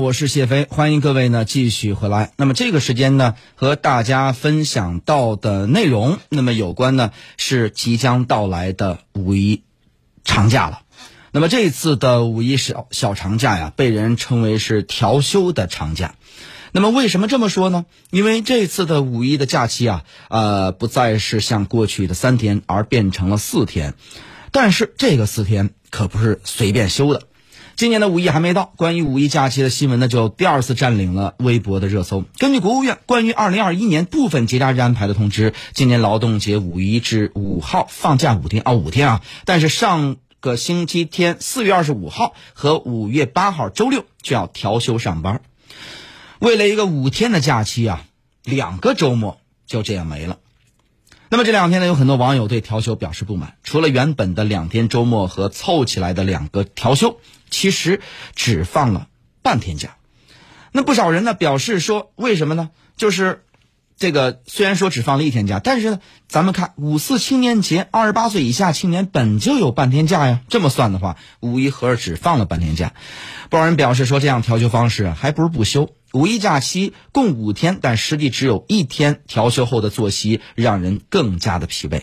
我是谢飞，欢迎各位呢继续回来。那么这个时间呢，和大家分享到的内容，那么有关呢是即将到来的五一长假了。那么这一次的五一小小长假呀，被人称为是调休的长假。那么为什么这么说呢？因为这次的五一的假期啊，呃，不再是像过去的三天，而变成了四天。但是这个四天可不是随便休的。今年的五一还没到，关于五一假期的新闻呢，就第二次占领了微博的热搜。根据国务院关于二零二一年部分节假日安排的通知，今年劳动节五一至五号放假五天，哦，五天啊！但是上个星期天四月二十五号和五月八号周六就要调休上班。为了一个五天的假期啊，两个周末就这样没了。那么这两天呢，有很多网友对调休表示不满。除了原本的两天周末和凑起来的两个调休，其实只放了半天假。那不少人呢表示说，为什么呢？就是这个虽然说只放了一天假，但是呢，咱们看五四青年节，二十八岁以下青年本就有半天假呀。这么算的话，五一合着只放了半天假。不少人表示说，这样调休方式还不如不休。五一假期共五天，但实际只有一天调休后的作息让人更加的疲惫。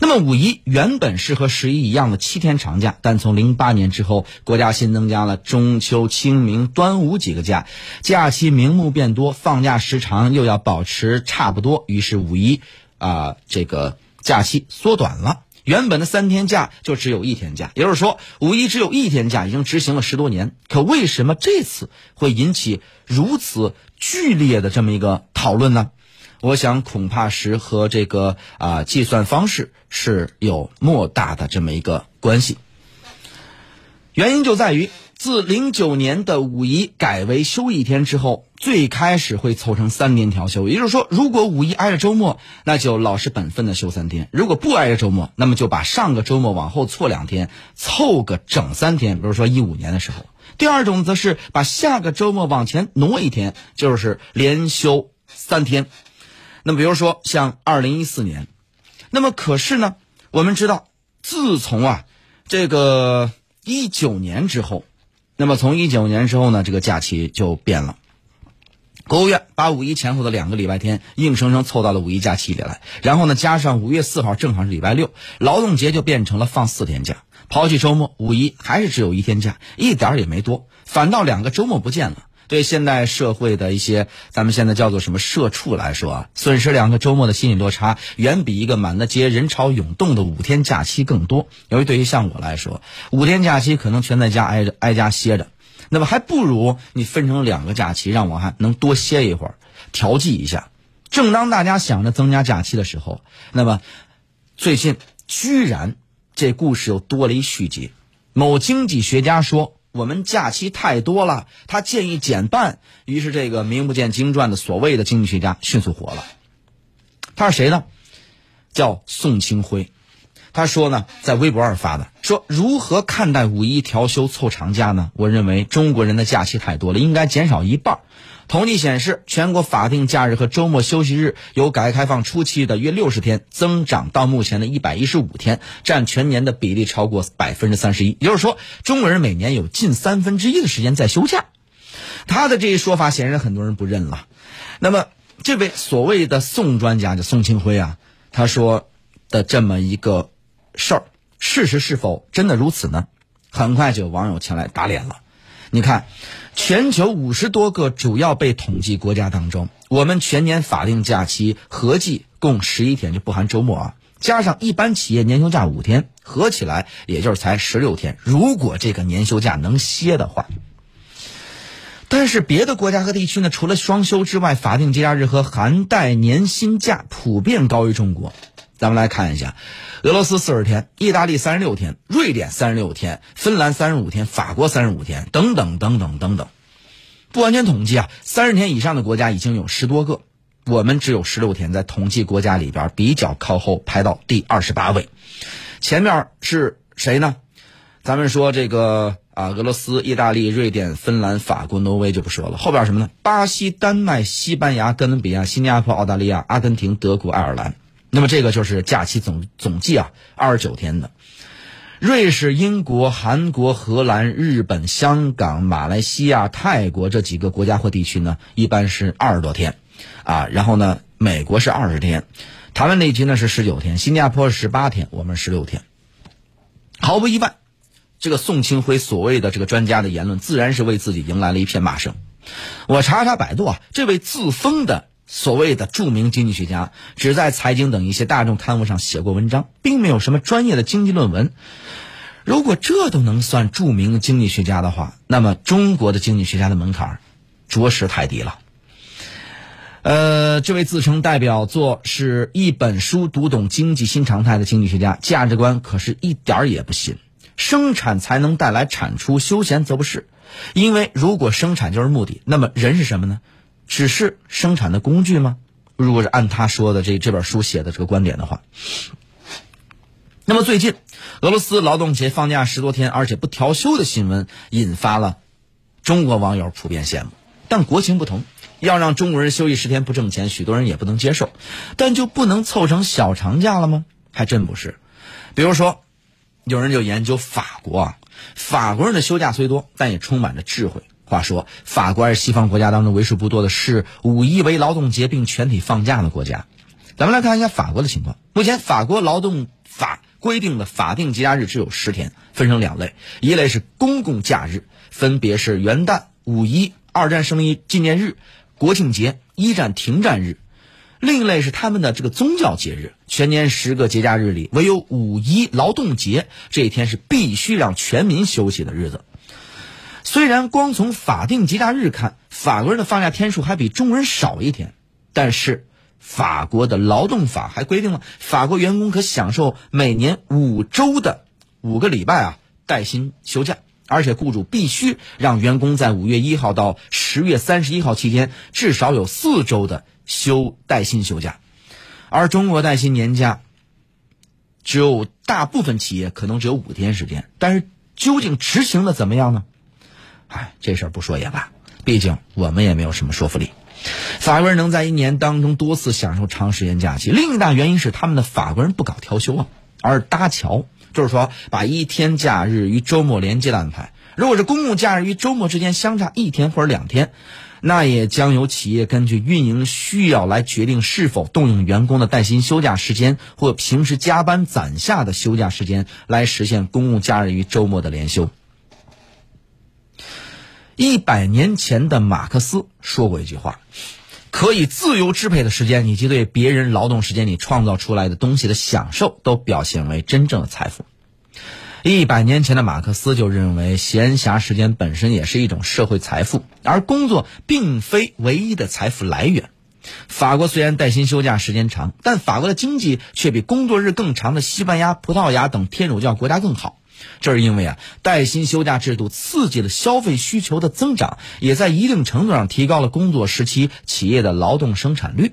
那么五一原本是和十一一样的七天长假，但从零八年之后，国家新增加了中秋、清明、端午几个假，假期名目变多，放假时长又要保持差不多，于是五一啊这个假期缩短了。原本的三天假就只有一天假，也就是说五一只有一天假已经执行了十多年。可为什么这次会引起如此剧烈的这么一个讨论呢？我想恐怕是和这个啊计算方式是有莫大的这么一个关系。原因就在于。自零九年的五一改为休一天之后，最开始会凑成三天调休。也就是说，如果五一挨着周末，那就老实本分的休三天；如果不挨着周末，那么就把上个周末往后错两天，凑个整三天。比如说一五年的时候，第二种则是把下个周末往前挪一天，就是连休三天。那么比如说像二零一四年，那么可是呢，我们知道，自从啊这个一九年之后。那么从一九年之后呢，这个假期就变了。国务院把五一前后的两个礼拜天硬生生凑到了五一假期里来，然后呢，加上五月四号正好是礼拜六，劳动节就变成了放四天假。抛弃周末，五一还是只有一天假，一点也没多，反倒两个周末不见了。对现代社会的一些咱们现在叫做什么社畜来说啊，损失两个周末的心理落差，远比一个满大街人潮涌动的五天假期更多。由于对于像我来说，五天假期可能全在家挨着挨家歇着，那么还不如你分成两个假期，让我还能多歇一会儿，调剂一下。正当大家想着增加假期的时候，那么最近居然这故事又多了一续集。某经济学家说。我们假期太多了，他建议减半。于是，这个名不见经传的所谓的经济学家迅速火了。他是谁呢？叫宋清辉。他说呢，在微博上发的，说如何看待五一调休凑长假呢？我认为中国人的假期太多了，应该减少一半。统计显示，全国法定假日和周末休息日由改革开放初期的约六十天，增长到目前的一百一十五天，占全年的比例超过百分之三十一。也就是说，中国人每年有近三分之一的时间在休假。他的这一说法显然很多人不认了。那么，这位所谓的宋专家，叫宋清辉啊，他说的这么一个事儿，事实是否真的如此呢？很快就有网友前来打脸了。你看。全球五十多个主要被统计国家当中，我们全年法定假期合计共十一天，就不含周末啊。加上一般企业年休假五天，合起来也就是才十六天。如果这个年休假能歇的话，但是别的国家和地区呢，除了双休之外，法定节假日和含带年薪假普遍高于中国。咱们来看一下。俄罗斯四十天，意大利三十六天，瑞典三十六天，芬兰三十五天，法国三十五天，等等等等等等。不完全统计啊，三十天以上的国家已经有十多个，我们只有十六天，在统计国家里边比较靠后，排到第二十八位。前面是谁呢？咱们说这个啊，俄罗斯、意大利、瑞典、芬兰、法国、挪威就不说了。后边什么呢？巴西、丹麦、西班牙、哥伦比亚、新加坡、澳大利亚、阿根廷、德国、爱尔兰。那么这个就是假期总总计啊，二十九天的。瑞士、英国、韩国、荷兰、日本、香港、马来西亚、泰国这几个国家或地区呢，一般是二十多天，啊，然后呢，美国是二十天，台湾那局呢是十九天，新加坡是十八天，我们十六天。毫无疑问，这个宋清辉所谓的这个专家的言论，自然是为自己迎来了一片骂声。我查查百度啊，这位自封的所谓的著名经济学家，只在财经等一些大众刊物上写过文章，并没有什么专业的经济论文。如果这都能算著名经济学家的话，那么中国的经济学家的门槛着实太低了。呃，这位自称代表作是一本书读懂经济新常态的经济学家，价值观可是一点儿也不新。生产才能带来产出，休闲则不是。因为如果生产就是目的，那么人是什么呢？只是生产的工具吗？如果是按他说的这这本书写的这个观点的话，那么最近俄罗斯劳动节放假十多天，而且不调休的新闻，引发了中国网友普遍羡慕。但国情不同。要让中国人休息十天不挣钱，许多人也不能接受，但就不能凑成小长假了吗？还真不是。比如说，有人就研究法国啊，法国人的休假虽多，但也充满着智慧。话说，法国是西方国家当中为数不多的是五一为劳动节并全体放假的国家。咱们来看一下法国的情况。目前，法国劳动法规定的法定节假日只有十天，分成两类：一类是公共假日，分别是元旦、五一、二战胜利纪念日。国庆节、一战停战日，另一类是他们的这个宗教节日。全年十个节假日里，唯有五一劳动节这一天是必须让全民休息的日子。虽然光从法定节假日看，法国人的放假天数还比中国人少一天，但是法国的劳动法还规定了，法国员工可享受每年五周的五个礼拜啊带薪休假。而且，雇主必须让员工在五月一号到十月三十一号期间至少有四周的休带薪休假，而中国带薪年假只有大部分企业可能只有五天时间，但是究竟执行的怎么样呢？哎，这事儿不说也罢，毕竟我们也没有什么说服力。法国人能在一年当中多次享受长时间假期，另一大原因是他们的法国人不搞调休啊，而搭桥。就是说，把一天假日与周末连接的安排。如果是公共假日与周末之间相差一天或者两天，那也将由企业根据运营需要来决定是否动用员工的带薪休假时间或平时加班攒下的休假时间来实现公共假日与周末的连休。一百年前的马克思说过一句话。可以自由支配的时间，以及对别人劳动时间里创造出来的东西的享受，都表现为真正的财富。一百年前的马克思就认为，闲暇时间本身也是一种社会财富，而工作并非唯一的财富来源。法国虽然带薪休假时间长，但法国的经济却比工作日更长的西班牙、葡萄牙等天主教国家更好。这是因为啊，带薪休假制度刺激了消费需求的增长，也在一定程度上提高了工作时期企业的劳动生产率。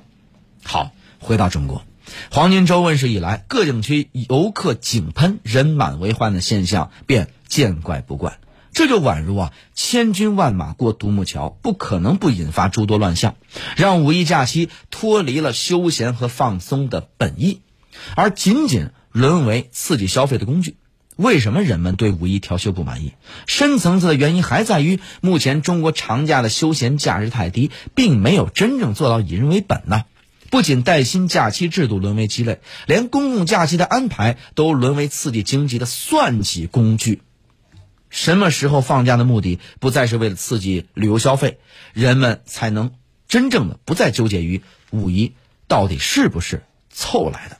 好，回到中国，黄金周问世以来，各景区游客井喷、人满为患的现象便见怪不怪。这就宛如啊，千军万马过独木桥，不可能不引发诸多乱象，让五一假期脱离了休闲和放松的本意，而仅仅沦为刺激消费的工具。为什么人们对五一调休不满意？深层次的原因还在于，目前中国长假的休闲价值太低，并没有真正做到以人为本呢。不仅带薪假期制度沦为鸡肋，连公共假期的安排都沦为刺激经济的算计工具。什么时候放假的目的不再是为了刺激旅游消费，人们才能真正的不再纠结于五一到底是不是凑来的？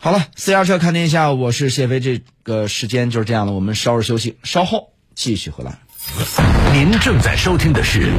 好了，私家车看天下，我是谢飞。这个时间就是这样了，我们稍事休息，稍后继续回来。您正在收听的是。